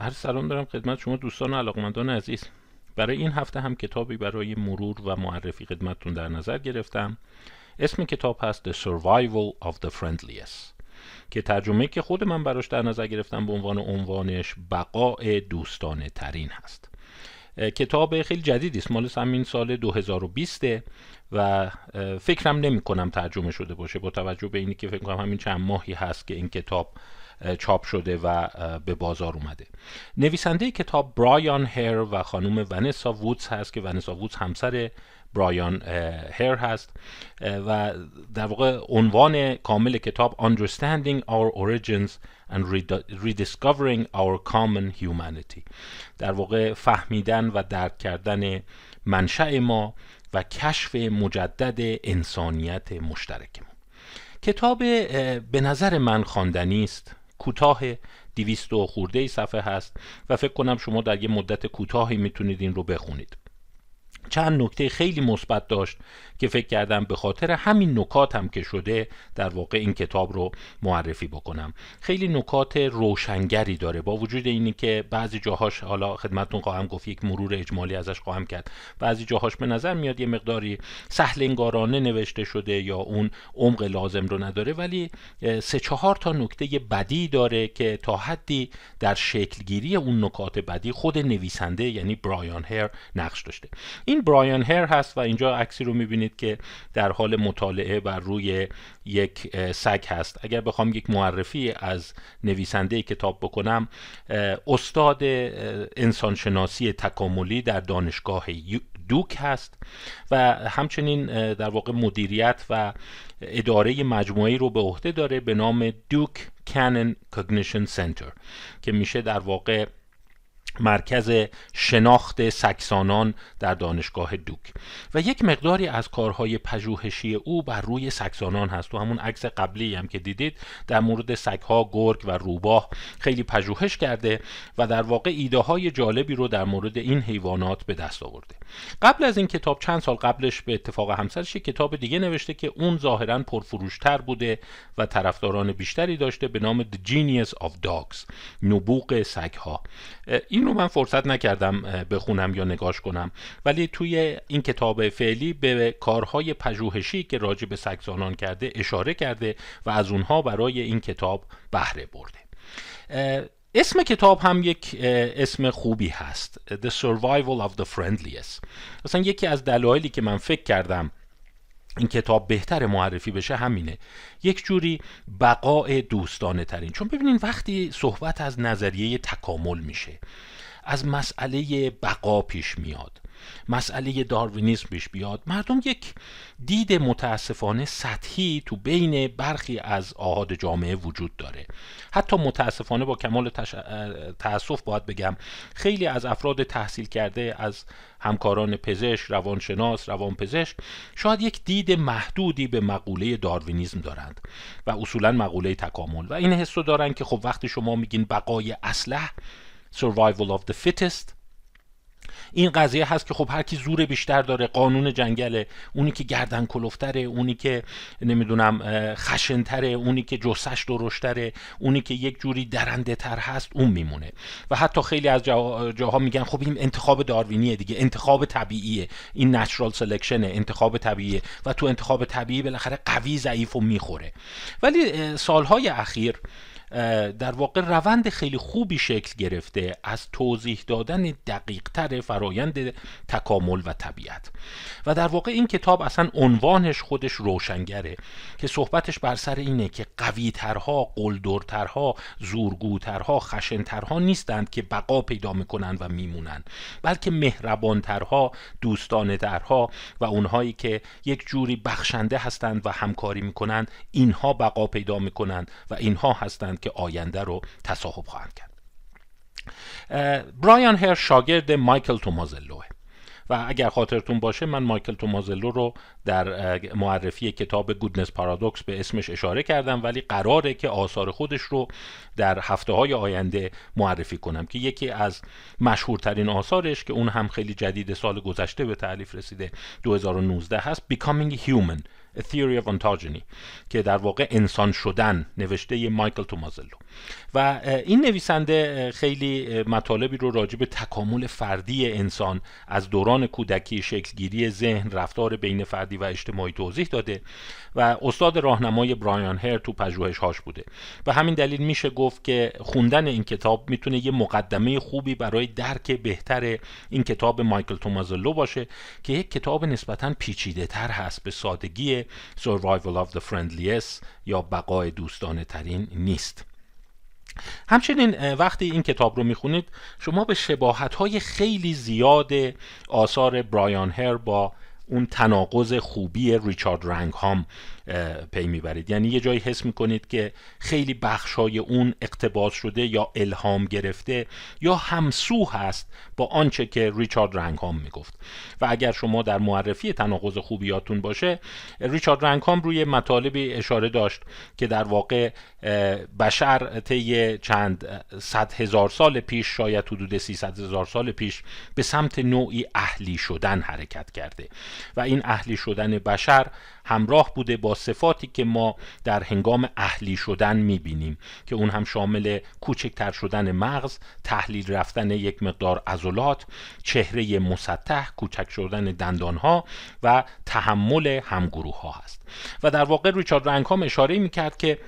هر سلام دارم خدمت شما دوستان و علاقمندان عزیز. برای این هفته هم کتابی برای مرور و معرفی خدمتتون در نظر گرفتم. اسم کتاب هست The Survival of the Friendliest که ترجمه که خود من براش در نظر گرفتم به عنوان عنوانش بقاء دوستانه ترین هست کتاب خیلی جدیدی است مال همین سال 2020 و فکرم نمی کنم ترجمه شده باشه با توجه به اینی که فکر کنم همین چند ماهی هست که این کتاب چاپ شده و به بازار اومده. نویسنده کتاب برایان هر و خانم ونسا وودز هست که ونسا وودز همسر برایان هر هست. و در واقع عنوان کامل کتاب Understanding Our Origins and Rediscovering Our Common Humanity. در واقع فهمیدن و درک کردن منشأ ما و کشف مجدد انسانیت مشترکمون کتاب به نظر من خواندنی است. کوتاه دیویست و خورده ای صفحه هست و فکر کنم شما در یه مدت کوتاهی می‌تونید این رو بخونید. چند نکته خیلی مثبت داشت که فکر کردم به خاطر همین نکات هم که شده در واقع این کتاب رو معرفی بکنم. خیلی نکات روشنگری داره. با وجود اینی که بعضی جاهاش حالا خدمتتون خواهم گفت یک مرور اجمالی ازش خواهم کرد. بعضی جاهاش به نظر میاد یه مقداری سهل انگارانه نوشته شده یا اون عمق لازم رو نداره ولی سه چهار تا نکته بدی داره که تا حدی در شکلگیری اون نکات بدی خود نویسنده یعنی برایان هر نقش داشته. این برایان هر هست و اینجا عکسی رو می‌بینید که در حال مطالعه بر روی یک سگ هست. اگر بخوام یک معرفی از نویسنده کتاب بکنم استاد انسانشناسی تکاملی در دانشگاه دوک هست و همچنین در واقع مدیریت و اداره مجموعی رو به عهده داره به نام دوک کانن کگنیشن سنتر که میشه در واقع مرکز شناخت سکسانان در دانشگاه دوک. و یک مقداری از کارهای پژوهشی او بر روی سکسانان هست. تو همون عکس قبلی هم که دیدید در مورد سگها گرگ و روباه خیلی پژوهش کرده و در واقع ایده های جالبی رو در مورد این حیوانات به دست آورده. قبل از این کتاب چند سال قبلش به اتفاق همسرش کتاب دیگه نوشته که اون ظاهرا پرفروشتر بوده و طرفداران بیشتری داشته به نام The Genius of Dogs نبوغ سگها. این رو من فرصت نکردم بخونم یا نگاش کنم. ولی توی این کتاب فعلی به کارهای پژوهشی که راجع به سگزانان کرده اشاره کرده و از اونها برای این کتاب بهره برده. اسم کتاب هم یک اسم خوبی هست. The Survival of the Friendliest. مثلا یکی از دلایلی که من فکر کردم این کتاب بهتر معرفی بشه همینه. یک جوری بقاء دوستانه ترین چون ببینین وقتی صحبت از نظریه تکامل میشه از مسئله بقا پیش میاد. مسئله داروینیسم پیش بیاد. مردم یک دید متاسفانه سطحی تو بین برخی از آهاد جامعه وجود داره. حتی متاسفانه با کمال تش... تاسف باید بگم خیلی از افراد تحصیل کرده از همکاران پزشک روانشناس روانپزشک شاید یک دید محدودی به مقوله داروینیزم دارند و اصولا مقوله تکامل. و این حس دارن که خب وقتی شما میگین بقای اسلح survival of the fittest این قضیه هست که خب هر کی زور بیشتر داره قانون جنگله. اونی که گردن کلفتره اونی که نمی‌دونم خشنتره اونی که جسش درشتره اونی که یک جوری درنده تر هست اون میمونه. و حتی خیلی از جاها میگن خب این انتخاب داروینیه دیگه انتخاب طبیعیه. این نچرال سلکشنه انتخاب طبیعیه. و تو انتخاب طبیعی بالاخره قوی ضعیف و می‌خوره. ولی سالهای اخیر در واقع روند خیلی خوبی شکل گرفته از توضیح دادن دقیقتر فرایند تکامل و طبیعت. و در واقع این کتاب اصلا عنوانش خودش روشنگره که صحبتش بر سر اینه که قویترها قلدرترها زورگوترها خشنترها نیستند که بقا پیدا می‌کنند و میمونند بلکه مهربانترها دوستانه و اونهایی که یک جوری بخشنده هستند و همکاری می‌کنند اینها بقا پیدا می‌کنند و اینها هستند که آینده رو تصاحب خواهند کرد. برایان هر شاگرد مایکل تومازلوه و اگر خاطرتون باشه من مایکل تومازلو رو در معرفی کتاب گودنس پارادوکس به اسمش اشاره کردم ولی قراره که آثار خودش رو در هفته های آینده معرفی کنم که یکی از مشهورترین آثارش که اون هم خیلی جدید سال گذشته به تعلیف رسیده 2019 هست Becoming Human. A Theory of Ontogeny که در واقع انسان شدن نوشته مایکل تومازلو. و این نویسنده خیلی مطالبی رو راجع به تکامل فردی انسان از دوران کودکی شکلگیری ذهن رفتار بین فردی و اجتماعی توضیح داده و استاد راهنمای برایان هر تو هاش بوده. و همین دلیل میشه گفت که خوندن این کتاب می‌تونه یه مقدمه خوبی برای درک بهتر این کتاب مایکل تومازلو باشه که یک کتاب نسبتا پیچیده تر هست به سادگی Survival of the Friendliest یا بقای دوستانه ترین نیست. همچنین وقتی این کتاب رو می‌خونید شما به شباهت های خیلی زیاد آثار برایان هر با اون تناقض خوبی ریچارد رنگ هام پی می‌برید. یعنی یه جایی حس می‌کنید که خیلی بخشای اون اقتباس شده یا الهام گرفته یا همسو هست با آنچه که ریچارد رنگهام می‌گفت. و اگر شما در معرفی تناقض خوبیاتون باشه ریچارد رنگهام روی مطالبی اشاره داشت که در واقع بشر طی چند صد هزار سال پیش شاید حدود سیصد هزار سال پیش به سمت نوعی اهلی شدن حرکت کرده. و این اهلی شدن بشر همراه بوده با صفاتی که ما در هنگام اهلی شدن می‌بینیم که اون هم شامل کوچکتر شدن مغز تحلیل رفتن یک مقدار عضلات چهره مسطح کوچک شدن دندانها و تحمل همگروه ها هست. و در واقع ریچارد رنگهام اشاره می‌کرد که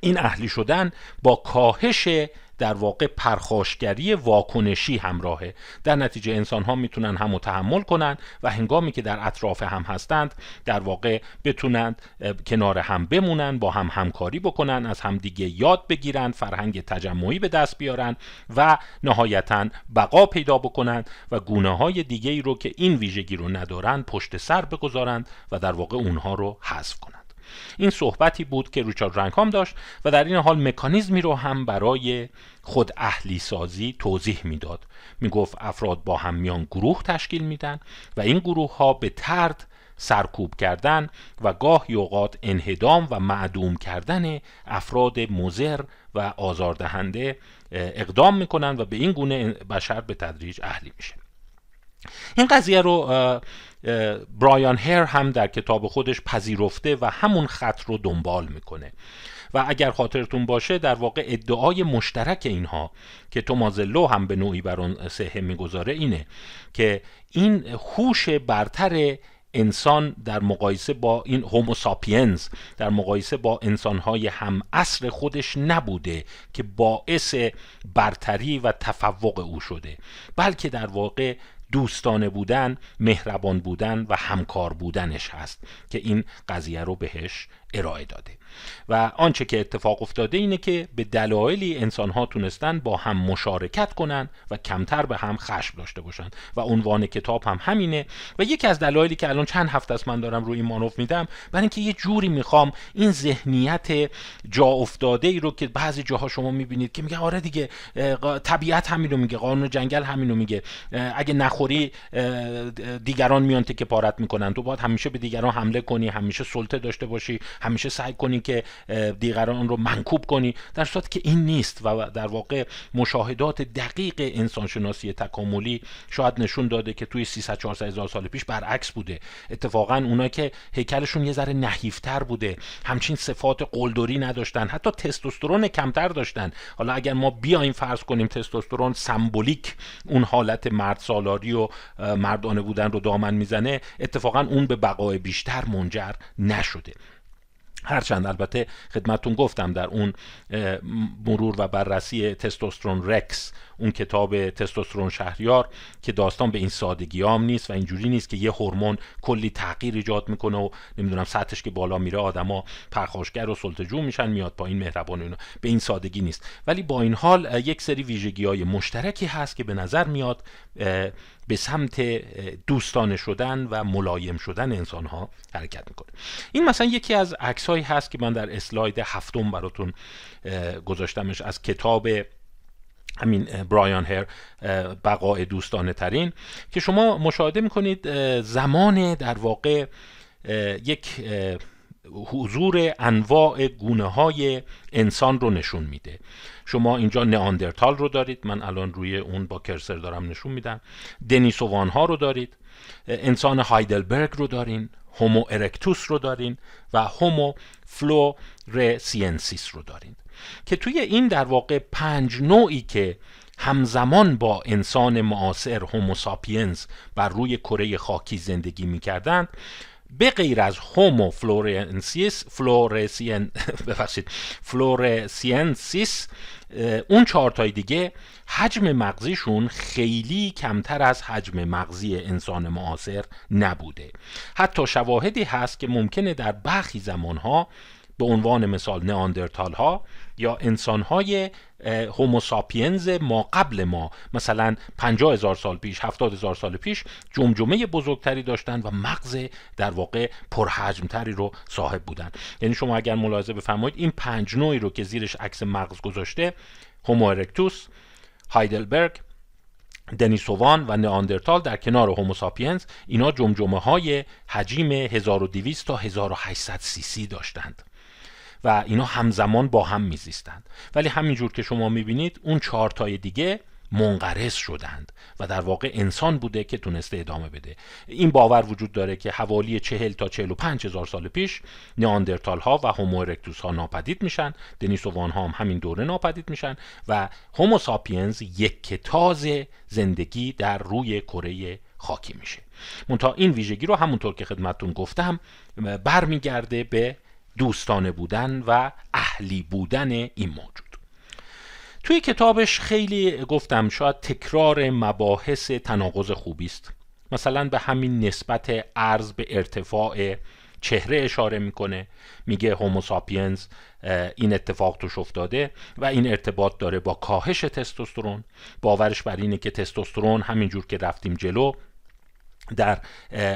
این اهلی شدن با کاهش در واقع پرخاشگری واکنشی همراهه. در نتیجه انسان ها می‌تونن هم تحمل کنن و هنگامی که در اطراف هم هستند در واقع بتونند کنار هم بمونن با هم همکاری بکنن از همدیگه یاد بگیرن فرهنگ تجمعی به دست بیارن و نهایتا بقا پیدا بکنن و گونه های دیگه ای رو که این ویژگی رو ندارن پشت سر بگذارند و در واقع اونها رو حذف کنند این صحبتی بود که ریچارد رنگهام داشت و در این حال مکانیزمی رو هم برای خود اهلی سازی توضیح می‌داد. می‌گفت افراد با هم میان گروه تشکیل میدن و این گروه ها به ترد سرکوب کردن و گاه اوقات انهدام و معدوم کردن افراد مزر و آزاردهنده اقدام می‌کنن و به این گونه بشر به تدریج اهلی میشه این قضیه رو برایان هر هم در کتاب خودش پذیرفته و همون خط رو دنبال می‌کنه. و اگر خاطرتون باشه در واقع ادعای مشترک اینها که تومازلو هم به نوعی بر اون سهه می‌گذاره اینه که این هوش برتر انسان در مقایسه با این هوموساپینز در مقایسه با انسانهای هم اصر خودش نبوده که باعث برتری و تفوق او شده بلکه در واقع دوستانه بودن مهربان بودن و همکار بودنش هست که این قضیه رو بهش ارائه داده. و آنچه که اتفاق افتاده اینه که به دلایلی انسان ها تونستن با هم مشارکت کنن و کمتر به هم خشم داشته باشن. و عنوان کتاب هم همینه. و یکی از دلایلی که الان چند هفته است من دارم روی این مانوف میدم برای اینکه یه جوری می‌خوام این ذهنیت جا افتاده ای رو که بعضی جاها شما می‌بینید که میگه آره دیگه طبیعت همینو میگه قانون جنگل همینو میگه. اگه نخوری دیگران میان که پارت می‌کنن. تو باید همیشه به دیگران حمله کنی همیشه سلطه داشته باشی همیشه سعی کنی که دیگران رو منکوب کنی در صورتی که این نیست و در واقع مشاهدات دقیق انسانشناسی تکاملی شاید نشون داده که توی 300 400 هزار سال پیش برعکس بوده. اتفاقا اونا که هیکلشون یه ذره نحیفتر بوده. همچین صفات قلدری نداشتن. حتی تستوسترون کمتر داشتن. حالا اگر ما بیایم فرض کنیم تستوسترون سمبولیک اون حالت مرد سالاری و مردانه بودن رو دامن می‌زنه اتفاقا اون به بقای بیشتر منجر نشده. هرچند البته خدمتون گفتم در اون مرور و بررسی تستوسترون رکس اون کتاب تستوسترون شهریار که داستان به این سادگی هم نیست و اینجوری نیست که یه هورمون کلی تغییر ایجاد می‌کنه و نمی‌دونم سطحش که بالا میره آدما پرخاشگر و سلطجو میشن میاد پایین مهربان اینا. به این سادگی نیست. ولی با این حال یک سری ویژگی های مشترکی هست که به نظر میاد به سمت دوستانه شدن و ملایم شدن انسان ها حرکت می‌کنه. این مثلا یکی از عکس هایی هست که من در اسلاید هفتم براتون گذاشتمش از کتاب همین برایان هر بقای دوستانه ترین که شما مشاهده می‌کنید زمان در واقع یک حضور انواع گونه های انسان رو نشون میده. شما اینجا نئاندرتال رو دارید من الان روی اون با کرسر دارم نشون میدم. دنیسووان ها رو دارید. انسان هایدلبرگ رو دارین. هومو ارکتوس رو دارین و هومو فلورسینسیس رو دارین. که توی این در واقع پنج نوعی که همزمان با انسان معاصر هوموساپینز بر روی کره خاکی زندگی می‌کردند به غیر از هومو فلورنسیس فلورسین ببخشید فلورسینسیس اون چهارتای دیگه حجم مغزیشون خیلی کمتر از حجم مغزی انسان معاصر نبوده. حتی شواهدی هست که ممکنه در برخی زمانها به عنوان مثال نئاندرتال ها یا انسان های هوموساپینز ما قبل ما. مثلا 50 هزار سال پیش 70 هزار سال پیش جمجمه بزرگتری داشتن و مغز در واقع پرحجمتری رو صاحب بودن. یعنی شما اگر ملاحظه بفرمایید این پنج نوعی رو که زیرش عکس مغز گذاشته هومو ارکتوس هایدلبرگ دنیسووان و نئاندرتال در کنار هوموساپینز اینا جمجمه های حجیم 1200 تا 1800 سی سی داشتند. و اینا همزمان با هم میزیستند. ولی همینجور که شما می‌بینید اون چهارتای دیگه منقرض شدند و در واقع انسان بوده که تونسته ادامه بده. این باور وجود داره که حوالی چهل تا چهل و پنج هزار سال پیش نیاندرتال ها و هومو ارکتوس ها ناپدید میشن. دنیسووان ها هم همین دوره ناپدید میشن و هومو ساپینز یک کتاز زندگی در روی کره خاکی میشه. منتها این ویژگی رو همونطور که خدمتتون گفتم برمیگرده به دوستانه بودن و اهلی بودن این موجود. توی کتابش خیلی گفتم شاید تکرار مباحث تناقض خوبی است. مثلا به همین نسبت ارز به ارتفاع چهره اشاره می‌کنه. میگه هوموساپینز این اتفاق توش افتاده و این ارتباط داره با کاهش تستوسترون. باورش بر اینه که تستوسترون همینجور که رفتیم جلو در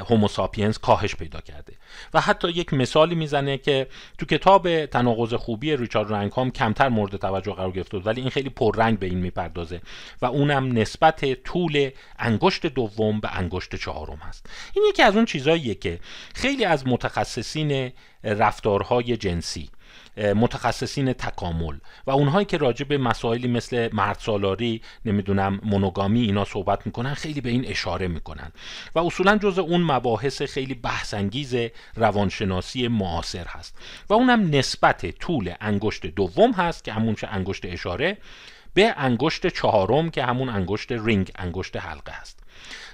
هوموساپینز کاهش پیدا کرده. و حتی یک مثالی می‌زنه که تو کتاب تناقض خوبی ریچارد رنگهام کمتر مورد توجه قرار گرفته ولی این خیلی پررنگ به این می‌پردازه و اونم نسبت طول انگشت دوم به انگشت چهارم هست. این یکی از اون چیزاییه که خیلی از متخصصین رفتارهای جنسی متخصصین تکامل. و اونهایی که راجع به مسائلی مثل مرد سالاری نمی‌دونم مونوگامی اینا صحبت می‌کنن خیلی به این اشاره می‌کنن. و اصولا جز اون مباحث خیلی بحثانگیز روانشناسی معاصر هست. و اونم نسبت طول انگشت دوم هست که همون انگشت اشاره به انگشت چهارم که همون انگشت رینگ انگشت حلقه هست.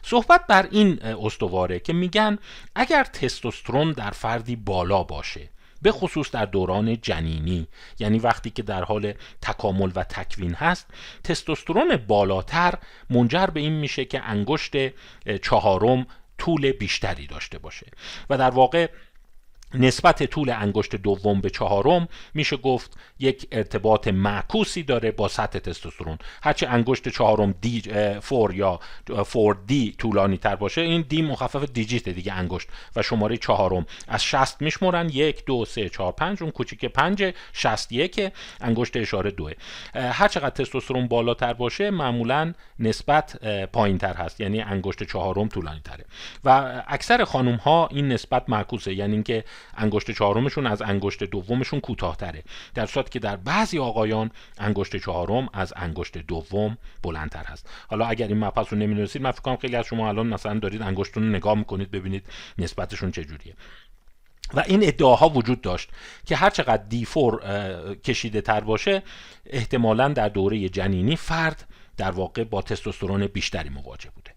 صحبت بر این استواره که میگن اگر تستوسترون در فردی بالا باشه به خصوص در دوران جنینی. یعنی وقتی که در حال تکامل و تکوین هست تستوسترون بالاتر منجر به این میشه که انگشت چهارم طول بیشتری داشته باشه. و در واقع نسبت طول انگشت دوم به چهارم میشه گفت یک ارتباط معکوسی داره با سطح تستوسترون. هرچه انگشت چهارم دی فور یا فور دی طولانی تر باشه این دی مخفف دیجیت دیگه انگشت و شماره چهارم. از شست میشمرن یک دو سه چهار پنج اون کوچیک پنج شست یک انگشت اشاره دوه. هر چقدر تستوسترون بالاتر باشه معمولا نسبت پایین تر هست یعنی انگشت چهارم طولانی تره و اکثر خانم ها این نسبت معکوسه یعنی اینکه انگشت چهارمشون از انگشت دومشون کوتاهتره. در صورتی که در بعضی آقایان انگشت چهارم از انگشت دوم بلندتر هست. حالا اگر این مبحث رو نمی‌دونستید من فکر خیلی از شما الان مثلا دارید انگشتون رو نگاه می‌کنید ببینید نسبتشون چجوریه. و این ادعاها وجود داشت که هر چقدر دی فور کشیده تر باشه احتمالا در دوره جنینی فرد در واقع با تستوسترون بیشتری مواجه بوده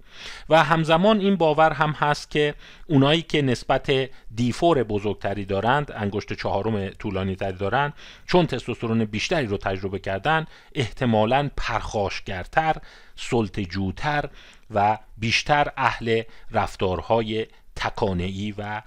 و همزمان این باور هم هست که اونایی که نسبت دیفور بزرگتری دارند انگشت چهارم طولانی تری دارند چون تستوسترون بیشتری رو تجربه کردن احتمالا پرخاشگرتر سلطجوتر و بیشتر اهل رفتارهای تکانهی و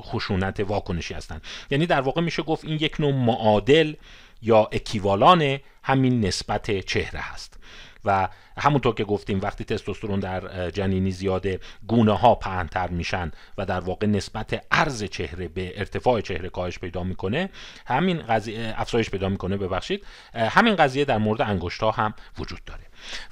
خشونت واکنشی هستند. یعنی در واقع میشه گفت این یک نوع معادل یا اکیوالان همین نسبت چهره هست. و همونطور که گفتیم وقتی تستوسترون در جنینی زیاده گونه ها پهنتر میشن و در واقع نسبت عرض چهره به ارتفاع چهره کاهش پیدا می‌کنه همین قضیه افزایش پیدا می‌کنه ببخشید. همین قضیه در مورد انگشت هم وجود داره.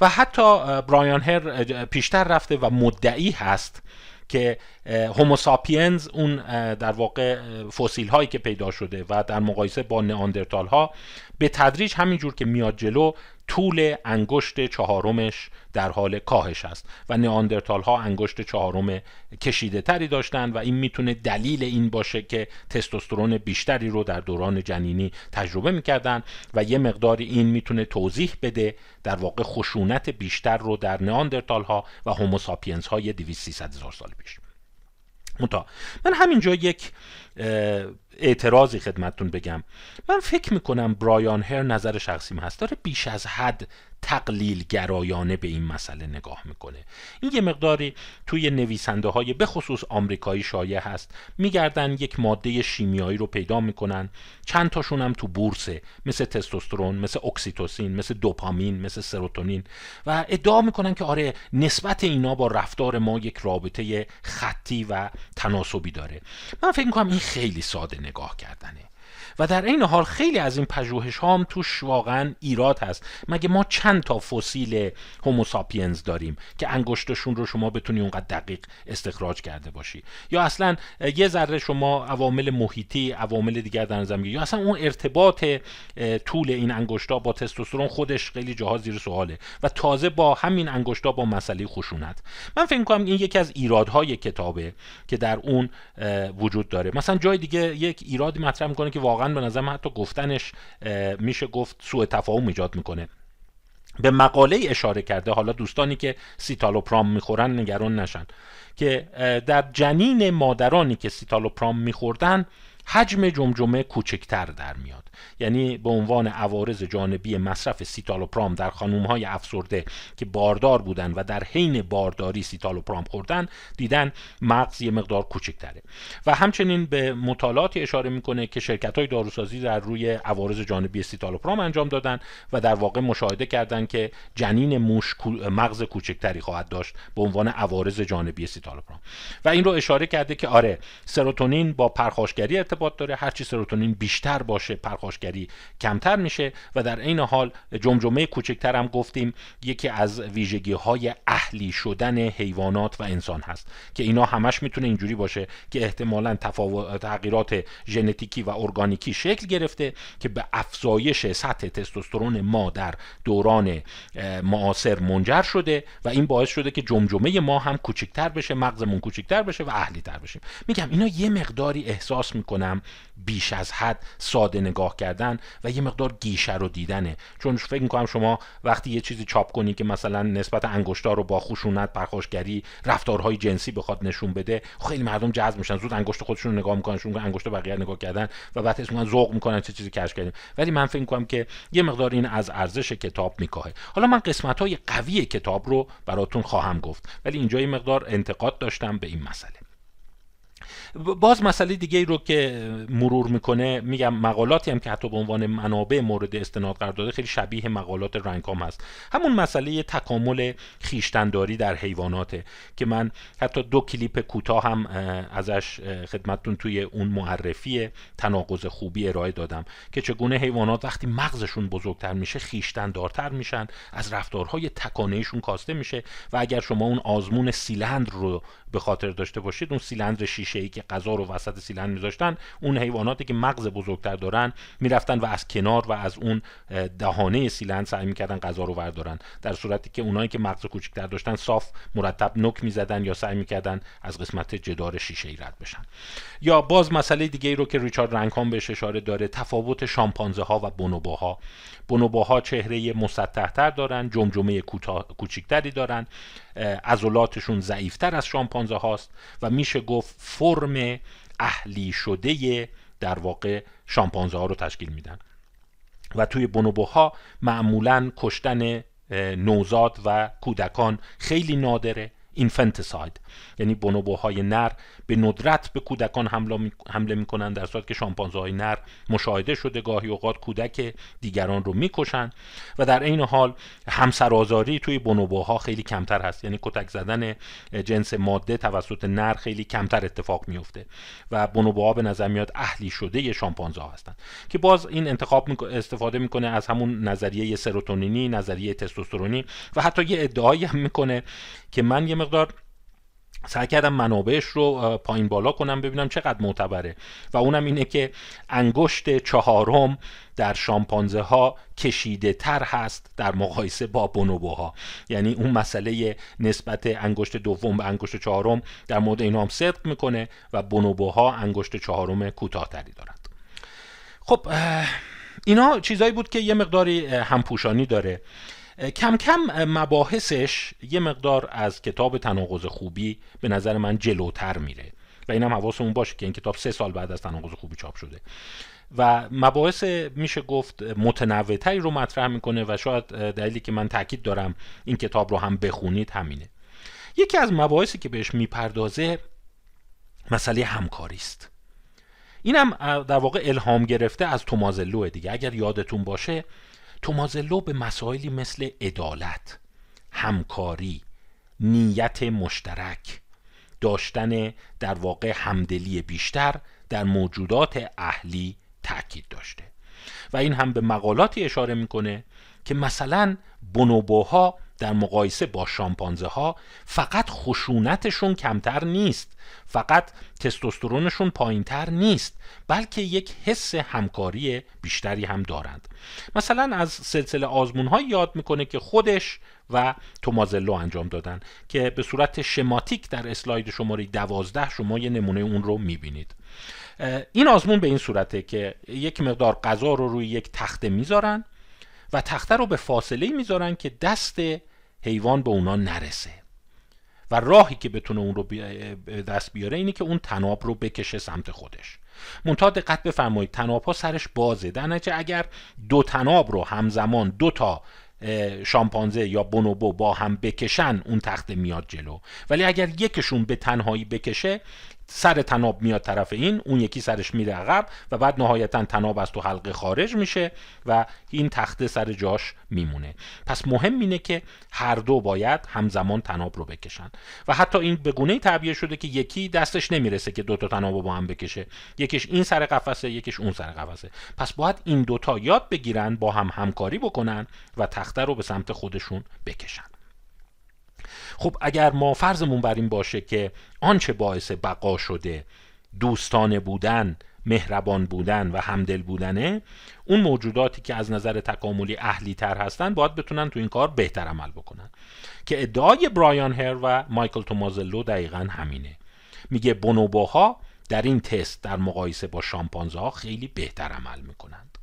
و حتی برایان هر پیشتر رفته و مدعی هست که هوموساپینز اون در واقع فسیل هایی که پیدا شده و در مقایسه با نئاندرتال ها به تدریج همینجور که میاد جلو طول انگشت چهارمش در حال کاهش است و نیاندرتال ها انگشت چهارم کشیده تری داشتن و این می‌تونه دلیل این باشه که تستوسترون بیشتری رو در دوران جنینی تجربه می‌کردن و یه مقداری این می‌تونه توضیح بده در واقع خشونت بیشتر رو در نیاندرتال ها و هوموساپینس های 200 هزار سال پیش. من همینجا یک اعتراضی خدمتتون بگم. من فکر می‌کنم برایان هر نظر شخصیم هست. داره بیش از حد تقلیل گرایانه به این مسئله نگاه می‌کنه. این یه مقداری توی نویسنده های به خصوص آمریکایی شایع هست. میگردن یک ماده شیمیایی رو پیدا می‌کنن. چند تاشون هم تو بورسه. مثل تستوسترون مثل اکسیتوسین مثل دوپامین مثل سروتونین. و ادعا می‌کنن که آره نسبت اینا با رفتار ما یک رابطه خطی و تناسبی داره. من فکر می‌کنم این خیلی ساده نگاه کردنه. و در این حال خیلی از این پژوهش ها هم توش واقعا ایراد هست. مگه ما چند تا فسیل هوموساپینز داریم که انگشتشون رو شما بتونی اونقدر دقیق استخراج کرده باشی؟ یا اصلا یه ذره شما عوامل محیطی عوامل دیگر در نظر یا اصلا اون ارتباط طول این انگشتا با تستوسترون خودش خیلی جاها زیر سواله و تازه با همین انگشتا با مسئله خشونت. من فکر کنم این یکی از ایرادهای کتابه که در اون وجود داره. مثلا جای دیگه یک ایرادی مطرح می‌کنه که واقعا به نظر حتی گفتنش میشه گفت سوء تفاهم ایجاد می‌کنه. به مقاله اشاره کرده حالا دوستانی که سیتالوپرام می‌خورن نگران نشن که در جنین مادرانی که سیتالوپرام میخوردن حجم جمجمه کوچکتر در میاد. یعنی به عنوان عوارض جانبی مصرف سیتالوپرام در خانوم های افسرده که باردار بودن و در حین بارداری سیتالوپرام خوردن دیدن مغز یه مقدار کوچکتره. و همچنین به مطالعاتی اشاره می‌کنه که شرکت های داروسازی در روی عوارض جانبی سیتالوپرام انجام دادن و در واقع مشاهده کردن که جنین موش مغز کوچکتری خواهد داشت به عنوان عوارض جانبی سیتالوپرام. و این رو اشاره کرده که آره سروتونین با پرخاشگری ارتباط داره هرچی سروتونین بیشتر باشه پرخاشگری کمتر میشه و در عین حال جمجمه کوچکتر هم گفتیم یکی از ویژگی های اهلی شدن حیوانات و انسان هست که اینا همش می‌تونه اینجوری باشه که احتمالا تغییرات ژنتیکی و ارگانیکی شکل گرفته که به افزایش سطح تستوسترون ما در دوران معاصر منجر شده و این باعث شده که جمجمه ما هم کوچکتر بشه مغزمون کوچکتر بشه و اهلی تر بشیم. میگم اینا یه مقداری احساس می‌کنم بیش از حد ساده نگاه کردن و یه مقدار گیشه رو دیدنه. چون فکر می‌کنم شما وقتی یه چیزی چاپ کنی که مثلا نسبت انگشتار رو با خشونت پرخاشگری رفتارهای جنسی بخواد نشون بده خیلی مردم جذب میشن. زود انگشت خودشون رو نگاه می‌کنن چون انگشت بقیه نگاه کردن و بعد اسمون ذوق می‌کنن چه چیزی کشف کردیم. ولی من فکر می‌کنم که یه مقدار این از ارزش کتاب میکاهه. حالا من قسمت های قوی کتاب رو براتون خواهم گفت. ولی اینجا یه مقدار انتقاد داشتم به این مسئله. باز مسئله دیگه ای رو که مرور می‌کنه میگم مقالاتی هم که حتی به عنوان منابع مورد استناد قرار داده خیلی شبیه مقالات رنکام هست. همون مسئله تکامل خیشتنداری در حیواناته که من حتی دو کلیپ کوتاه هم ازش خدمتتون توی اون معرفی تناقض خوبی ارائه دادم که چگونه حیوانات وقتی مغزشون بزرگتر میشه خیشتندارتر میشن از رفتارهای تکانهشون کاسته میشه و اگر شما اون آزمون سیلندر رو به خاطر داشته باشید اون سیلندر شیشه ای که غذا رو وسط سیلندر میذاشتن اون حیواناتی که مغز بزرگتر دارن می‌رفتن و از کنار و از اون دهانه سیلندر سعی می‌کردن غذا رو وردارن. در صورتی که اونایی که مغز کوچکتر داشتن صاف مرتب نک می‌زدن یا سعی می‌کردن از قسمت جدار شیشه ای رد بشن. یا باز مسئله دیگه ای رو که ریچارد رنکام بهش اشاره داره تفاوت شامپانزه ها و بونوبوها بونوبوها چهره مسطحتر دارن جمجمه کوچکتری دارن. عضلاتشون ضعیفتر از شامپانزه هاست و میشه گفت فرم اهلی شده در واقع شامپانزه ها رو تشکیل میدن. و توی بونوبوها معمولا کشتن نوزاد و کودکان خیلی نادره. اینفنتساید یعنی بونوبوهای نر به ندرت به کودکان حمله می‌کنن در صورت که شامپانزه های نر مشاهده شده گاهی اوقات کودک دیگران رو می‌کشن و در این حال همسرآزاری توی بونوبوها خیلی کمتر هست. یعنی کتک زدن جنس ماده توسط نر خیلی کمتر اتفاق میفته و بونوبوها به نظر میاد اهلی شده شامپانزه ها هستن که باز این انتخاب استفاده می‌کنه از همون نظریه سروتونینی نظریه تستوسترونی و حتی یه ادعایی هم می‌کنه که من یه مقدار سعی کردم منابعش رو پایین بالا کنم ببینم چقدر معتبره. و اونم اینه که انگشت چهارم در شامپانزه ها کشیده تر هست در مقایسه با بونوبوها. یعنی اون مسئله نسبت انگشت دوم به انگشت چهارم در مورد اینا هم صدق می‌کنه و بونوبوها انگشت چهارم کوتاهتری دارند. خب اینا چیزایی بود که یه مقداری همپوشانی داره. کم کم مباحثش یه مقدار از کتاب تناقض خوبی به نظر من جلوتر میره. و اینم حواسمون باشه که این کتاب سه سال بعد از تناقض خوبی چاپ شده. و مباحث میشه گفت متنوعتری رو مطرح می‌کنه و شاید دلیلی که من تاکید دارم این کتاب رو هم بخونید همینه. یکی از مباحثی که بهش می‌پردازه مسئله همکاری است. اینم در واقع الهام گرفته از تومازلو دیگه. اگر یادتون باشه تومازلو به مسائلی مثل عدالت همکاری نیت مشترک داشتن در واقع همدلی بیشتر در موجودات اهلی تاکید داشته. و این هم به مقالاتی اشاره می‌کنه که مثلا بونوبوها در مقایسه با شامپانزه ها فقط خشونتشون کمتر نیست. فقط تستوسترونشون پایینتر نیست بلکه یک حس همکاری بیشتری هم دارند. مثلا از سلسله آزمون های یاد می‌کنه که خودش و تومازلو انجام دادن که به صورت شماتیک در اسلاید شماره دوازده شما یه نمونه اون رو می‌بینید. این آزمون به این صورته که یک مقدار غذا رو روی یک تخته می‌ذارن و تخته رو به فاصله می‌ذارن که دست حیوان به اونا نرسه. و راهی که بتونه اون رو دست بیاره اینه که اون تناب رو بکشه سمت خودش. منتها دقت بفرمایید تناب ها سرش بازه. در نتیجه اگر دو تناب رو همزمان دو تا شامپانزه یا بونوبو با هم بکشن اون تخته میاد جلو. ولی اگر یکشون به تنهایی بکشه سر تناب میاد طرف این اون یکی سرش میره عقب و بعد نهایتا تناب از تو حلقه خارج میشه و این تخته سر جاش میمونه. پس مهم اینه که هر دو باید همزمان تناب رو بکشن. و حتی این به گونه تعبیه شده که یکی دستش نمی‌رسه که دو تا تناب رو با هم بکشه. یکیش این سر قفسه یکیش اون سر قفسه. پس باید این دوتا یاد بگیرن با هم همکاری بکنن و تخته رو به سمت خودشون بکشن. خب اگر ما فرضمون بر این باشه که آنچه باعث بقا شده دوستانه بودن مهربان بودن و همدل بودنه اون موجوداتی که از نظر تکاملی اهلی تر هستن باید بتونن تو این کار بهتر عمل بکنن. که ادعای برایان هر و مایکل تومازلو دقیقا همینه. میگه بونوبوها در این تست در مقایسه با شامپانزه ها خیلی بهتر عمل می‌کنند.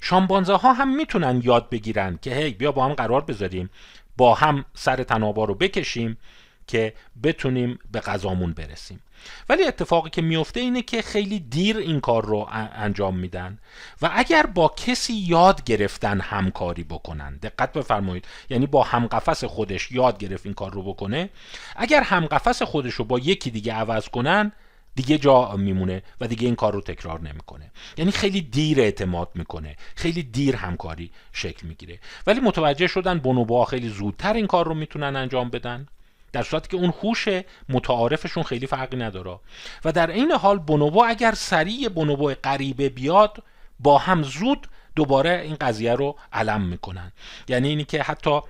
شامپانزه ها هم می‌تونن یاد بگیرن که هی بیا با هم قرار بذاریم. با هم سر تنابا رو بکشیم که بتونیم به غذامون برسیم. ولی اتفاقی که میفته اینه که خیلی دیر این کار رو انجام میدن و اگر با کسی یاد گرفتن همکاری بکنن دقت بفرمایید یعنی با همقفس خودش یاد گرفت این کار رو بکنه اگر همقفس خودش رو با یکی دیگه عوض کنن دیگه جا میمونه و دیگه این کار رو تکرار نمی‌کنه. یعنی خیلی دیر اعتماد می‌کنه. خیلی دیر همکاری شکل می‌گیره. ولی متوجه شدن بونوبا خیلی زودتر این کار رو می‌تونن انجام بدن در صورتی که اون هوش متعارفشون خیلی فرقی نداره. و در این حال بونوبو اگر سریع بونوبو غریبه بیاد با هم زود دوباره این قضیه رو علم می‌کنن. یعنی اینی که حتی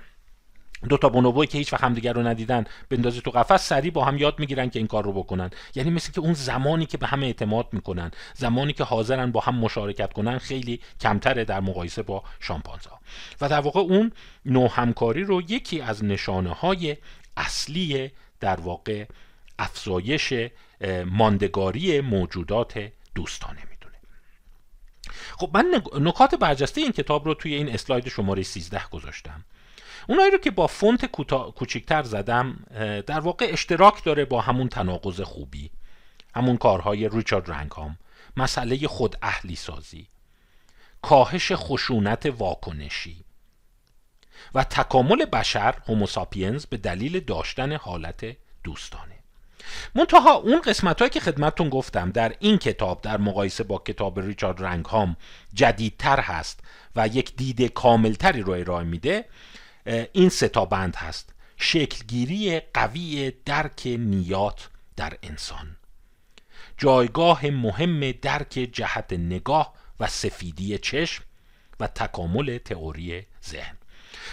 دو تا بونوبوی که هیچ وقت همدیگر رو ندیدن بندازی تو قفس سریع با هم یاد می‌گیرن که این کار رو بکنن. یعنی مثل که اون زمانی که به هم اعتماد می‌کنن زمانی که حاضرن با هم مشارکت کنن خیلی کمتره در مقایسه با شامپانزه و در واقع اون نوع همکاری رو یکی از نشانه های اصلی در واقع افزایش ماندگاری موجودات دوستانه می‌دونه. خب من نکات برجسته این کتاب رو توی این اسلاید شماره 13 گذاشتم. اونایی رو که با فونت کوچیکتر زدم در واقع اشتراک داره با همون تناقض خوبی همون کارهای ریچارد رنگهام مسئله خود اهلی سازی. کاهش خشونت واکنشی. و تکامل بشر هوموساپینز به دلیل داشتن حالت دوستانه. منتها اون قسمت هایی که خدمتتون گفتم در این کتاب در مقایسه با کتاب ریچارد رنگهام جدیدتر هست و یک دید کاملتری رو ارائه میده. این ستا بند هست. شکلگیری قوی درک نیات در انسان. جایگاه مهم درک جهت نگاه و سفیدی چشم و تکامل تئوری ذهن.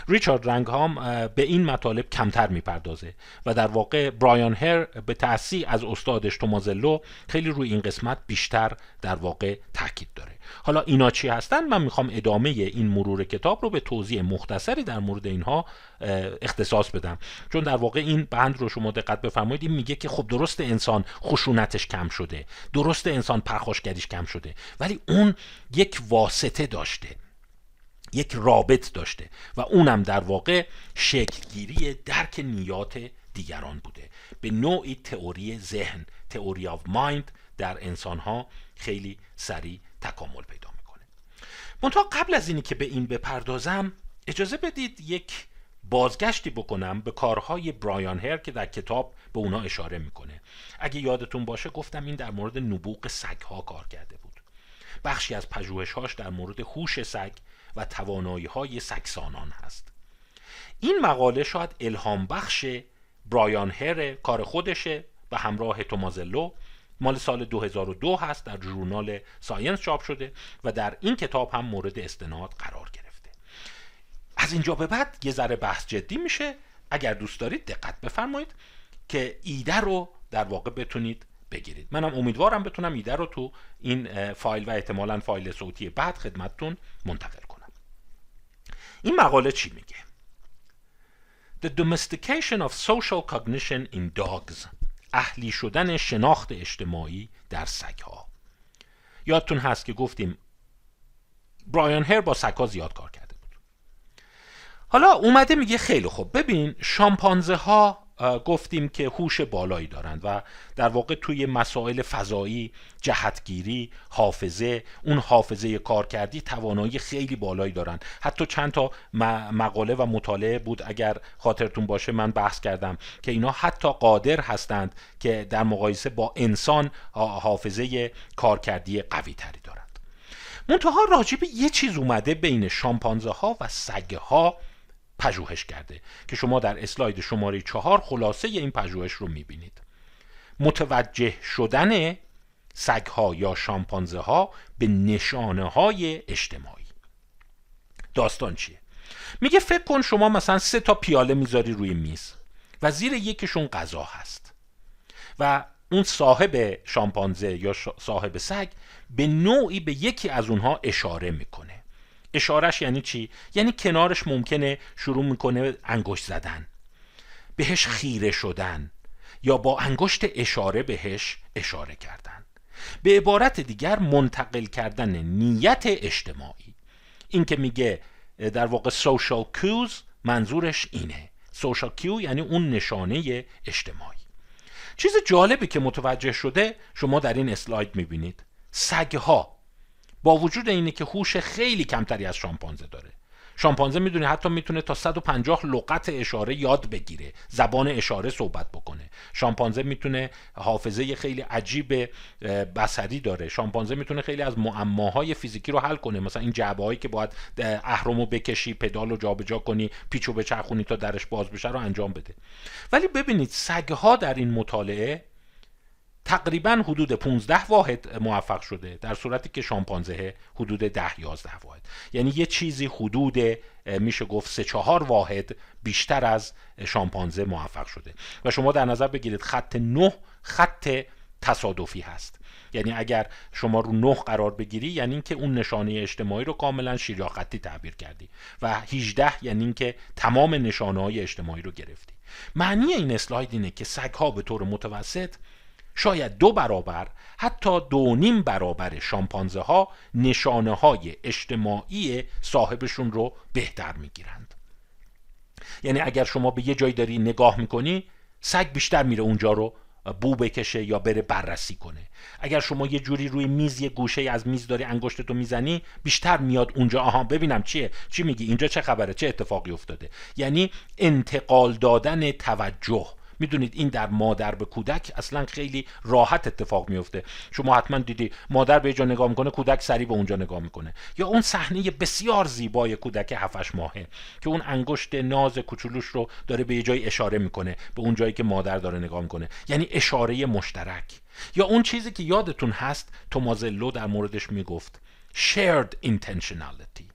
ریچارد رنگهام به این مطالب کمتر می‌پردازه و در واقع برایان هر به تأثیر از استادش تومازلو خیلی روی این قسمت بیشتر در واقع تاکید داره. حالا اینا چی هستن؟ من می‌خوام ادامه این مرور کتاب رو به توضیح مختصری در مورد اینها اختصاص بدم. چون در واقع این بند رو شما دقت بفرمایید این میگه که خب درست انسان خشونتش کم شده درست انسان پرخاشگریش کم شده ولی اون یک واسطه داشته. یک رابط داشته و اونم در واقع شکلگیری درک نیات دیگران بوده. به نوعی تئوری ذهن تئوری آف مایند در انسان ها خیلی سریع تکامل پیدا می‌کنه. منتها قبل از اینی که به این بپردازم اجازه بدید یک بازگشتی بکنم به کارهای برایان هر که در کتاب به اونا اشاره می‌کنه. اگه یادتون باشه گفتم این در مورد نبوغ سگ ها کار کرده بود. بخشی از پژوهش‌هاش در مورد هوش سگ و توانایی های سکسانان هست. این مقاله شاید الهام بخش برایان هر کار خودشه و همراه تومازلو مال سال 2002 هست در ژورنال ساینس چاپ شده و در این کتاب هم مورد استناد قرار گرفته. از اینجا به بعد یه ذره بحث جدی میشه. اگر دوست دارید دقت بفرمایید که ایده رو در واقع بتونید بگیرید. منم امیدوارم بتونم ایده رو تو این فایل و احتمالا فایل صوتی بعد خدمتتون منتقل کنم. این مقاله چی میگه؟ The domestication of social cognition in dogs. اهلی شدن شناخت اجتماعی در سگها. یادتون هست که گفتیم برایان هر با سگها زیاد کار کرده بود. حالا اومده میگه خیلی خوب. ببین شامپانزه ها گفتیم که هوش بالایی دارند و در واقع توی مسائل فضایی جهتگیری حافظه اون حافظه کارکردی توانایی خیلی بالایی دارند. حتی چند تا مقاله و مطالعه بود اگر خاطرتون باشه من بحث کردم که اینا حتی قادر هستند که در مقایسه با انسان حافظه کارکردی قوی تری دارند. منتها راجب یه چیز اومده بین شامپانزه ها و سگه ها پژوهش کرده که شما در اسلاید شماره چهار خلاصه این پژوهش رو می‌بینید. متوجه شدن سگها یا شامپانزه ها به نشانه های اجتماعی. داستان چیه؟ میگه فکر کن شما مثلا سه تا پیاله می‌ذاری روی میز و زیر یکیشون غذا هست و اون صاحب شامپانزه یا صاحب سگ به نوعی به یکی از اونها اشاره می‌کنه. اشارش یعنی چی؟ یعنی کنارش ممکنه شروع می‌کنه انگشت زدن. بهش خیره شدن یا با انگشت اشاره بهش اشاره کردن. به عبارت دیگر منتقل کردن نیت اجتماعی. این که میگه در واقع سوشال کیوز منظورش اینه. سوشال کیو یعنی اون نشانه اجتماعی. چیز جالبی که متوجه شده شما در این اسلاید می‌بینید. سگها با وجود اینه که هوش خیلی کمتری از شامپانزه داره. شامپانزه می‌دونه حتی می‌تونه تا 150 لغت اشاره یاد بگیره زبان اشاره صحبت بکنه. شامپانزه می‌تونه حافظه خیلی عجیب بصری داره. شامپانزه می‌تونه خیلی از معماهای فیزیکی رو حل کنه. مثلا این جعبه هایی که باید اهرمو بکشی پدال رو جابجا کنی پیچو بچرخونی تا درش باز بشه رو انجام بده. ولی ببینید سگها در این مطالعه تقریبا حدود 15 واحد موفق شده در صورتی که شامپانزه حدود 10 11 واحد. یعنی یه چیزی حدود میشه گفت سه چهار واحد بیشتر از شامپانزه موفق شده. و شما در نظر بگیرید خط 9 خط تصادفی هست. یعنی اگر شما رو نه قرار بگیری یعنی اینکه اون نشانه اجتماعی رو کاملا شیریا خطی تعبیر کردی. و 18 یعنی اینکه تمام نشانه های اجتماعی رو گرفتی. معنی این اسلاید اینه که سگ ها به طور متوسط شاید دو برابر حتی دو نیم برابر شامپانزه ها نشانه های اجتماعی صاحبشون رو بهتر می‌گیرند. یعنی اگر شما به یه جایی داری نگاه می‌کنی سگ بیشتر میره اونجا رو بو بکشه یا بره بررسی کنه. اگر شما یه جوری روی میز یه گوشه از میز داری انگشتتو می‌زنی بیشتر میاد اونجا. آها ببینم چیه؟ چی میگی؟ اینجا چه خبره؟ چه اتفاقی افتاده؟ یعنی انتقال دادن توجه. می‌دونید این در مادر به کودک اصلا خیلی راحت اتفاق میفته شما حتما دیدی مادر به جا نگاه می‌کنه کودک سریع به اونجا نگاه می‌کنه. یا اون صحنه بسیار زیبای کودک 7 ماهه که اون انگشت ناز کوچولوش رو داره به یه جای اشاره می‌کنه به اون جایی که مادر داره نگاه می‌کنه. یعنی اشاره مشترک. یا اون چیزی که یادتون هست تومازلو در موردش می‌گفت shared intentionality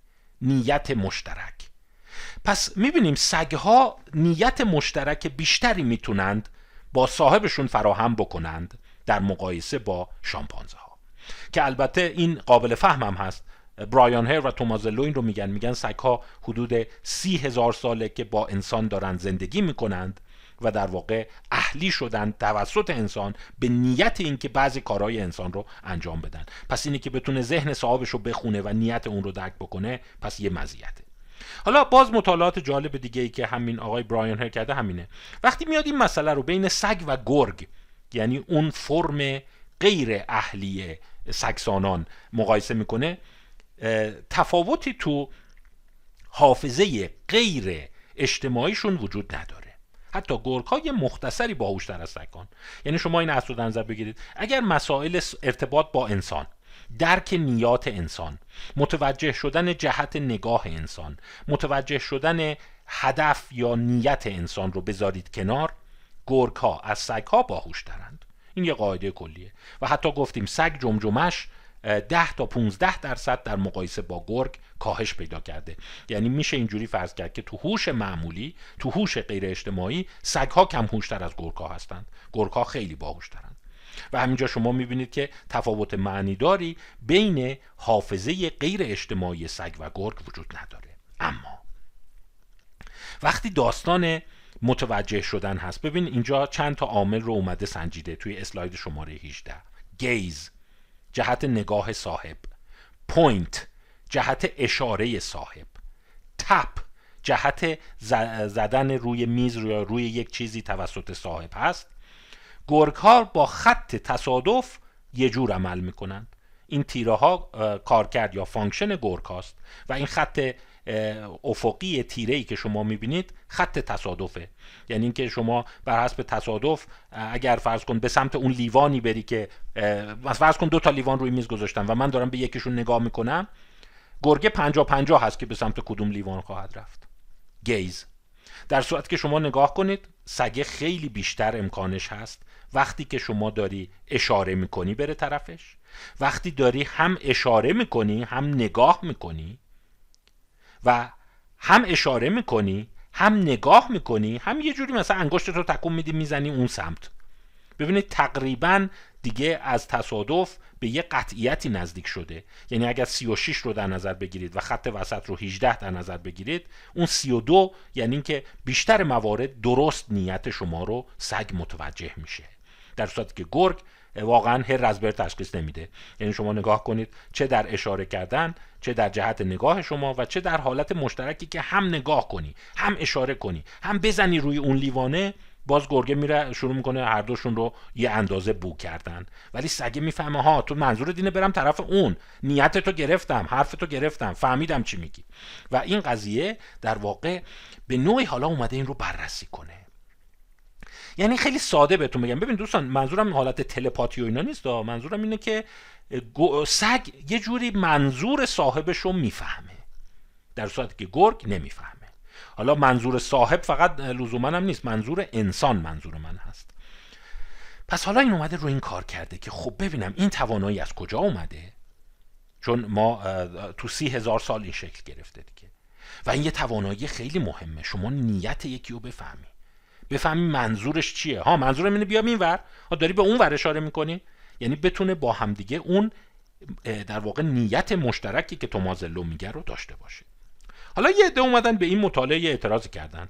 نیت مشترک. پس می‌بینیم سگها نیت مشترک بیشتری می‌تونند با صاحبشون فراهم بکنند در مقایسه با شامپانزه ها که البته این قابل فهم هم هست. برایان هر و تومازلو این رو میگن. میگن سگها حدود سی هزار ساله که با انسان دارن زندگی می‌کنند و در واقع اهلی شدن توسط انسان به نیت اینکه بعضی کارهای انسان رو انجام بدن. پس اینی که بتونه ذهن صاحبش رو بخونه و نیت اون رو درک بکنه پس یه مزیته. حالا باز مطالعات جالب دیگه ای که همین آقای برایان هر کرده همینه. وقتی میاد این مسئله رو بین سگ و گرگ یعنی اون فرم غیر اهلی سگسانان مقایسه می‌کنه تفاوتی تو حافظه غیر اجتماعیشون وجود نداره. حتی گرگ های مختصری باهوشتر از سگان. یعنی شما این در نظر بگیرید. اگر مسائل ارتباط با انسان درک نیات انسان متوجه شدن جهت نگاه انسان متوجه شدن هدف یا نیت انسان رو بذارید کنار. گرگ ها از سگ ها باهوشترند این یه قاعده کلیه. و حتی گفتیم سگ جمجمش 10 تا 15 درصد در مقایسه با گرگ کاهش پیدا کرده. یعنی میشه اینجوری فرض کرد که تو هوش معمولی تو هوش غیر اجتماعی سگ ها کم هوشتر از گرگ ها هستند. گرگ ها خیلی باهوشترند. و همینجا شما می‌بینید که تفاوت معنیداری بین حافظه غیر اجتماعی سگ و گرگ وجود نداره. اما وقتی داستان متوجه شدن هست ببین اینجا چند تا عامل رو اومده سنجیده توی اسلاید شماره 18 gaze جهت نگاه صاحب. point جهت اشاره صاحب. tap جهت زدن روی میز یا روی یک چیزی توسط صاحب هست. گرگ با خط تصادف یه جور عمل می‌کنند. این تیره ها کارکرد یا function گرگ و این خط افقی تیره ای که شما می‌بینید خط تصادفه. یعنی اینکه شما بر حسب تصادف اگر فرض کن به سمت اون لیوانی بری که فرض کن دو تا لیوان روی میز گذاشتن و من دارم به یکیشون نگاه می‌کنم گرگه پنجا پنجا هست که به سمت کدوم لیوان خواهد رفت. گیز. در صورت که شما نگاه کنید سگه خیلی بیشتر امکانش هست. وقتی که شما داری اشاره می‌کنی بره طرفش. وقتی داری هم اشاره می‌کنی هم نگاه می‌کنی و هم اشاره می‌کنی هم نگاه می‌کنی هم یه جوری مثلا انگشت رو تکون میدی می‌زنی اون سمت. ببینید تقریبا دیگه از تصادف به یه قطعیتی نزدیک شده. یعنی اگر 36 رو در نظر بگیرید و خط وسط رو 18 در نظر بگیرید اون 32 یعنی اینکه بیشتر موارد درست نیت شما رو سگ متوجه میشه. در صورتی که گرگ واقعا هر رزبر تشخیص نمیده. یعنی شما نگاه کنید چه در اشاره کردن چه در جهت نگاه شما و چه در حالت مشترکی که هم نگاه کنی هم اشاره کنی هم بزنی روی اون لیوانه باز گرگه میره شروع می‌کنه هر دوشون رو یه اندازه بو کردن. ولی سگه می‌فهمه ها تو منظور دینه برم طرف اون. نیت تو گرفتم حرف تو گرفتم فهمیدم چی میگی. و این قضیه در واقع به نوعی حالا اومده این رو بررسی کنه. یعنی خیلی ساده بهتون بگم ببین دوستان منظورم حالت تلپاتی و اینا نیست منظورم اینه که سگ یه جوری منظور صاحبش رو می‌فهمه. در صورتی که گرگ نمی‌فهمه. حالا منظور صاحب فقط لزوما هم نیست. منظور انسان منظور من هست. پس حالا این اومده رو این کار کرده که خب ببینم این توانایی از کجا اومده؟ چون ما تو سی هزار سال این شکل گرفته دیگه. و این یه توانایی خیلی مهمه. شما نیت یکی رو بفهمی. بفهمی منظورش چیه. ها منظورم اینه بیام این ور داری به اون ور اشاره می‌کنی؟ یعنی بتونه با همدیگه اون در واقع نیت مشترکی که تومازلو میگه رو داشته باشه. حالا یه عده اومدن به این مطالعه اعتراض کردن.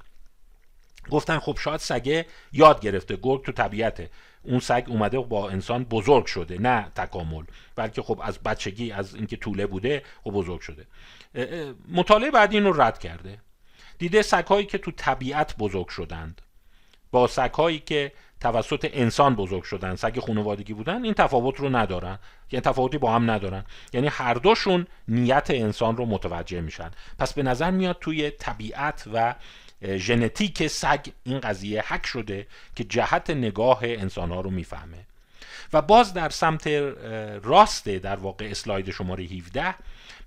گفتن خب شاید سگه یاد گرفته. گرگ تو طبیعته. اون سگ اومده با انسان بزرگ شده نه تکامل. بلکه خب از بچگی از اینکه طوله بوده خب بزرگ شده. مطالعه بعدی این رو رد کرده. دیده سگهایی که تو طبیعت بزرگ شدند. با سگهایی که توسط انسان بزرگ شدن سگ خانوادگی بودن این تفاوت رو ندارن. یعنی تفاوتی با هم ندارن. یعنی هر دوشون نیت انسان رو متوجه میشن. پس به نظر میاد توی طبیعت و ژنتیک سگ این قضیه حک شده که جهت نگاه انسان رو می‌فهمه. و باز در سمت راست در واقع اسلاید شماره 17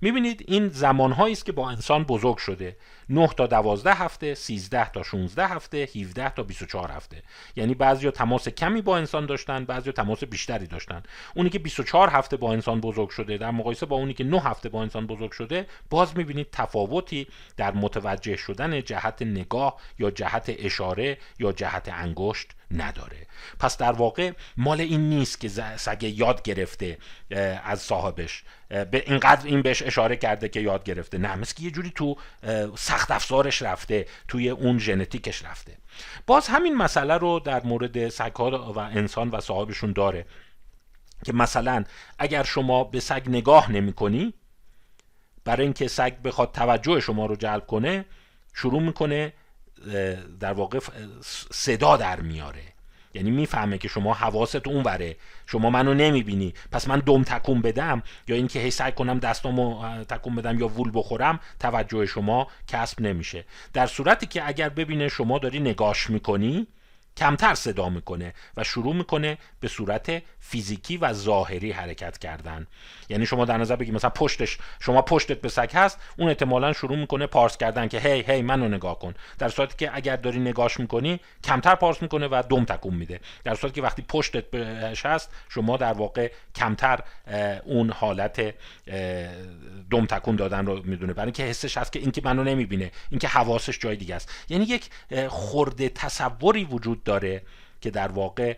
می‌بینید این زمانهایی است که با انسان بزرگ شده. 9 تا 12 هفته 13 تا 16 هفته 17 تا 24 هفته. یعنی بعضیا تماس کمی با انسان داشتن بعضیا تماس بیشتری داشتن. اونی که 24 هفته با انسان بزرگ شده در مقایسه با اونی که 9 هفته با انسان بزرگ شده باز می‌بینید تفاوتی در متوجه شدن جهت نگاه یا جهت اشاره یا جهت انگشت نداره. پس در واقع مال این نیست که سگ یاد گرفته از صاحبش. به اینقدر این بهش اشاره کرده که یاد گرفته. نه مثل که یه جوری تو سخت افزارش رفته توی اون ژنتیکش رفته. باز همین مسئله رو در مورد سگها و انسان و صاحبشون داره که مثلا اگر شما به سگ نگاه نمی کنی برای اینکه سگ بخواد توجه شما رو جلب کنه شروع می‌کنه در واقع صدا در میاره. یعنی می‌فهمه که شما حواست اون وره. شما منو نمی‌بینی. پس من دم تکون بدم یا اینکه هی سعی کنم دستامو تکون بدم یا وول بخورم توجه شما کسب نمیشه. در صورتی که اگر ببینه شما داری نگاش می‌کنی کمتر صدا می‌کنه و شروع می‌کنه به صورت فیزیکی و ظاهری حرکت کردن. یعنی شما در نظر بگید مثلا پشتش شما پشتت به سگ هست اون احتمالا شروع می‌کنه پارس کردن که هی هی منو نگاه کن. در صورتی که اگر داری نگاش می‌کنی کمتر پارس می‌کنه و دم تکون میده. در صورتی که وقتی پشتت بهش هست شما در واقع کمتر اون حالت دم تکون دادن رو می‌دونه. برای اینکه حسش هست که اینکه منو نمی‌بینه اینکه حواسش جای دیگه است. یعنی یک خورده تصوری وجود داره که در واقع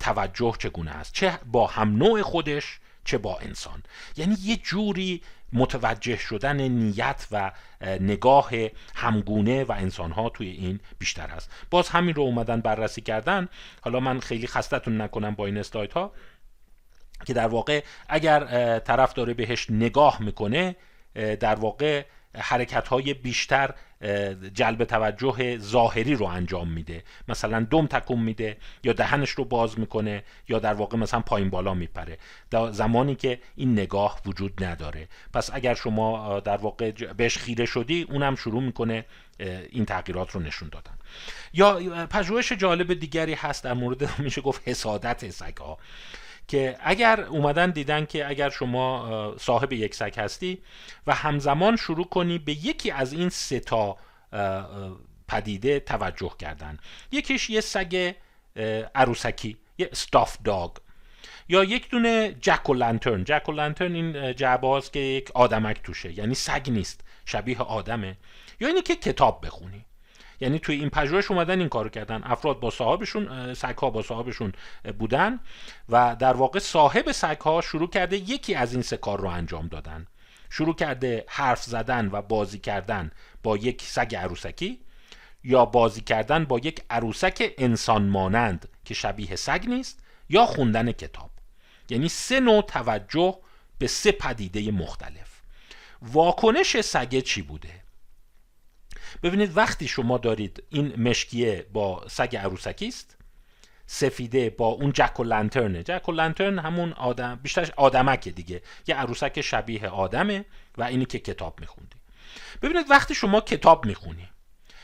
توجه چگونه است؟ چه با هم نوع خودش چه با انسان. یعنی یه جوری متوجه شدن نیت و نگاه همگونه و انسانها توی این بیشتر هست باز همین رو اومدن بررسی کردن. حالا من خیلی خستتون نکنم با این اسلاید ها که در واقع اگر طرف داره بهش نگاه می‌کنه در واقع حرکت های بیشتر جلب توجه ظاهری رو انجام میده. مثلا دم تکون میده یا دهنش رو باز می‌کنه یا در واقع مثلا پایین بالا میپره. زمانی که این نگاه وجود نداره. پس اگر شما در واقع بهش خیره شدی اونم شروع می‌کنه این تغییرات رو نشون دادن. یا پژوهش جالب دیگری هست در مورد میشه گفت حسادت سگها. که اگر اومدن دیدن که اگر شما صاحب یک سگ هستی و همزمان شروع کنی به یکی از این سه تا پدیده توجه کردن. یکیش یه سگ عروسکی یه ستاف داگ یا یک دونه جک و لانترن جک و لانترن این جعبه که یک آدمک توشه. یعنی سگ نیست. شبیه آدمه. یا اینی که کتاب بخونی. یعنی توی این پژوهش اومدن این کارو کردن. افراد با صاحبشون سگها با صاحبشون بودن و در واقع صاحب سگها شروع کرده یکی از این سه کار رو انجام دادن. شروع کرده حرف زدن و بازی کردن با یک سگ عروسکی یا بازی کردن با یک عروسک انسان مانند که شبیه سگ نیست یا خوندن کتاب. یعنی سه نوع توجه به سه پدیده مختلف. واکنش سگه چی بوده؟ ببینید وقتی شما دارید این مشکیه با سگ عروسکی است سفیده با اون جک و لنترنه. جک و لنترن همون آدم بیشترش آدمکه دیگه. یه عروسک شبیه آدمه و اینی که کتاب میخوندی. ببینید وقتی شما کتاب می‌خونی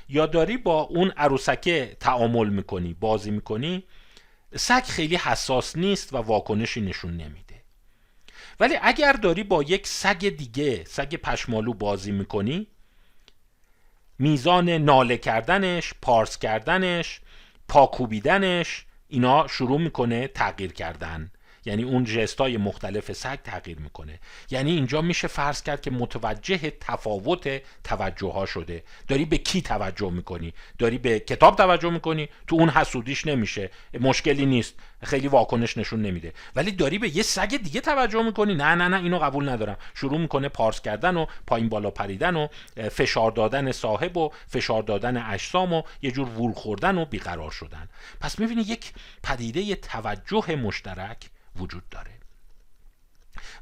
یا داری با اون عروسکه تعامل می‌کنی بازی می‌کنی سگ خیلی حساس نیست و واکنشی نشون نمیده. ولی اگر داری با یک سگ دیگه سگ پشمالو بازی می‌کنی میزان ناله کردنش پارس کردنش پاکوبیدنش اینا شروع می‌کنه تغییر کردن. یعنی اون جستای مختلف سگ تغییر می‌کنه. یعنی اینجا میشه فرض کرد که متوجه تفاوت توجه ها شده. داری به کی توجه می‌کنی؟ داری به کتاب توجه می‌کنی؟ تو اون حسودیش نمیشه. مشکلی نیست. خیلی واکنش نشون نمیده. ولی داری به یه سگ دیگه توجه می‌کنی. نه نه نه اینو قبول ندارم. شروع می‌کنه پارس کردن و پایین بالا پریدن و فشار دادن صاحب و فشار دادن اجسام و یه جور وول خوردن و بیقرار شدن. پس می‌بینی یک پدیده توجه مشترک وجود داره.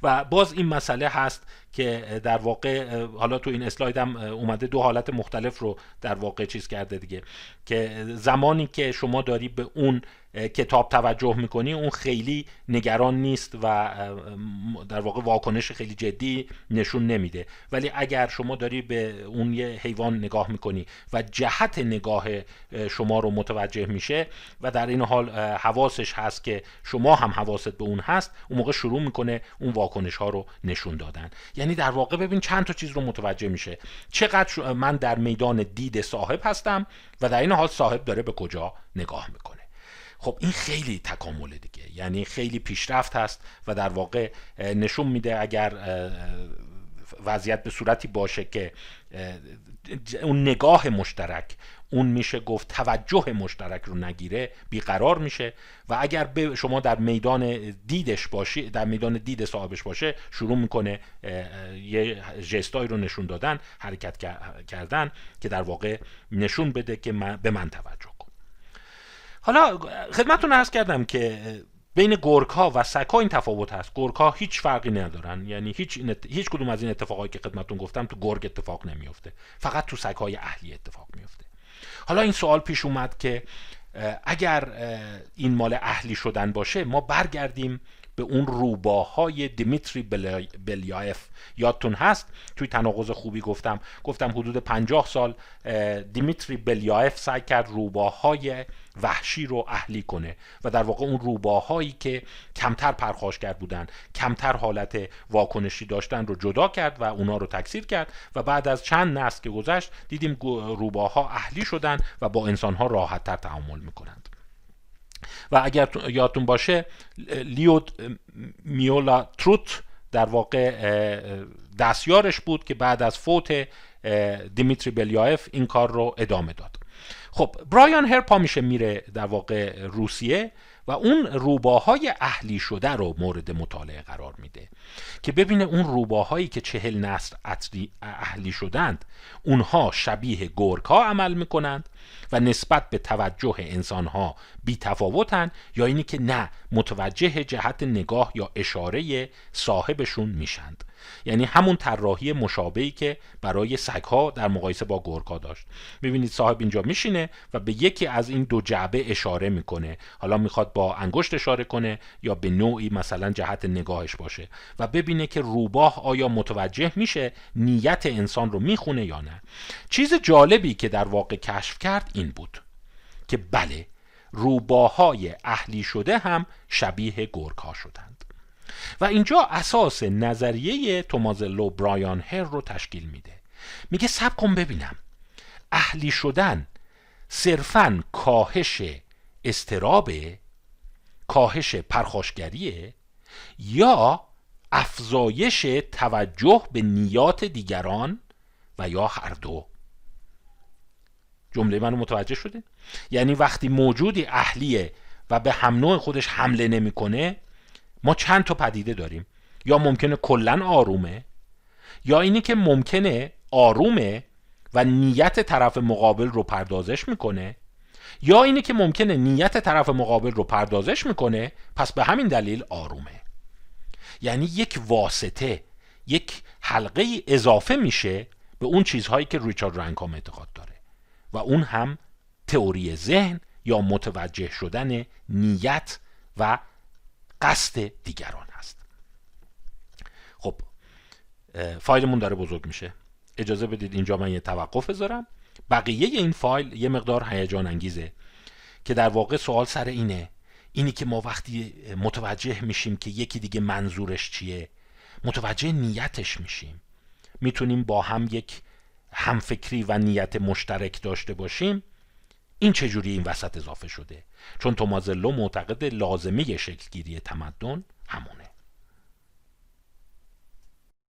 و باز این مسئله هست که در واقع حالا تو این اسلاید هم اومده دو حالت مختلف رو در واقع چیز کرده دیگه که زمانی که شما داری به اون کتاب توجه می‌کنی اون خیلی نگران نیست و در واقع واکنش خیلی جدی نشون نمیده. ولی اگر شما داری به اون یه حیوان نگاه می‌کنی و جهت نگاه شما رو متوجه میشه و در این حال حواسش هست که شما هم حواست به اون هست اون موقع شروع می‌کنه اون واکنش ها رو نشون دادن. یعنی در واقع ببین چند تا چیز رو متوجه میشه. چقدر من در میدان دید صاحب هستم و در این حال صاحب داره به کجا نگاه می‌کنه. خب این خیلی تکامل دیگه. یعنی خیلی پیشرفت هست و در واقع نشون میده اگر وضعیت به صورتی باشه که اون نگاه مشترک اون میشه گفت توجه مشترک رو نگیره بیقرار میشه و اگر به شما در میدان دیدش باشی در میدان دید صاحبش باشه شروع می‌کنه یه جستایی رو نشون دادن حرکت کردن که در واقع نشون بده که من به من توجه حالا خدمتتون عرض کردم که بین ها و سگ ها این تفاوت هست. ها هیچ فرقی ندارن. یعنی هیچ هیچ کدوم از این اتفاقایی که خدمتتون گفتم تو گرگ اتفاق نمیفته فقط تو سگ های اهلی اتفاق میفته حالا این سوال پیش اومد که اگر این مال اهلی شدن باشه ما برگردیم به اون روباهای دیمیتری بلیایف یادتون هست؟ توی تناقض خوبی گفتم. گفتم حدود پنجاه سال دیمیتری بلیایف سعی کرد روباهای وحشی رو اهلی کنه و در واقع اون روباهایی که کمتر پرخاشگر بودن کمتر حالت واکنشی داشتن رو جدا کرد و اونا رو تکثیر کرد و بعد از چند نسل که گذشت دیدیم روباها اهلی شدن و با انسانها راحتتر تعامل می‌کنند. و اگر یادتون باشه لیود میولا تروت در واقع دستیارش بود که بعد از فوت دیمیتری بلیایف این کار رو ادامه داد. خب برایان هر پا میشه میره در واقع روسیه و اون روباهای اهلی شده رو مورد مطالعه قرار میده که ببینه اون روباهایی که چهل نسل اهلی شدند اونها شبیه گرگ ها عمل می‌کنند و نسبت به توجه انسان ها بی تفاوتن یا اینی که نه متوجه جهت نگاه یا اشاره صاحبشون میشند. یعنی همون طراحی مشابهی که برای سگها در مقایسه با گرگها داشت. می‌بینید صاحب اینجا میشینه و به یکی از این دو جعبه اشاره می‌کنه. حالا می‌خواد با انگشت اشاره کنه یا به نوعی مثلا جهت نگاهش باشه و ببینه که روباه آیا متوجه میشه نیت انسان رو می‌خونه یا نه. چیز جالبی که در واقع کشف کرد این بود که بله روباهای اهلی شده هم شبیه گرگ شدند. و اینجا اساس نظریه تومازلو برایان هر رو تشکیل میده. میگه سب کن ببینم. اهلی شدن صرفا کاهش استراب کاهش پرخاشگریه یا افزایش توجه به نیات دیگران و یا هر دو؟ جمله منو متوجه شده. یعنی وقتی موجودی اهلیه و به هم نوع خودش حمله نمی‌کنه ما چند تا پدیده داریم. یا ممکنه کلا آرومه یا اینی که ممکنه آرومه و نیت طرف مقابل رو پردازش می‌کنه یا اینی که ممکنه نیت طرف مقابل رو پردازش می‌کنه پس به همین دلیل آرومه. یعنی یک واسطه یک حلقه اضافه میشه به اون چیزهایی که ریچارد رنکام اعتقاد داره. و اون هم تئوری ذهن یا متوجه شدن نیت و قصد دیگران هست. خب فایلمون داره بزرگ میشه. اجازه بدید اینجا من یه توقف بذارم. بقیه این فایل یه مقدار هیجان انگیزه که در واقع سوال سر اینه. اینی که ما وقتی متوجه میشیم که یکی دیگه منظورش چیه متوجه نیتش میشیم. می‌تونیم با هم یک همفکری و نیت مشترک داشته باشیم این چجوری این وسط اضافه شده؟ چون تومازلو معتقد لازمه شکلگیری تمدن همونه.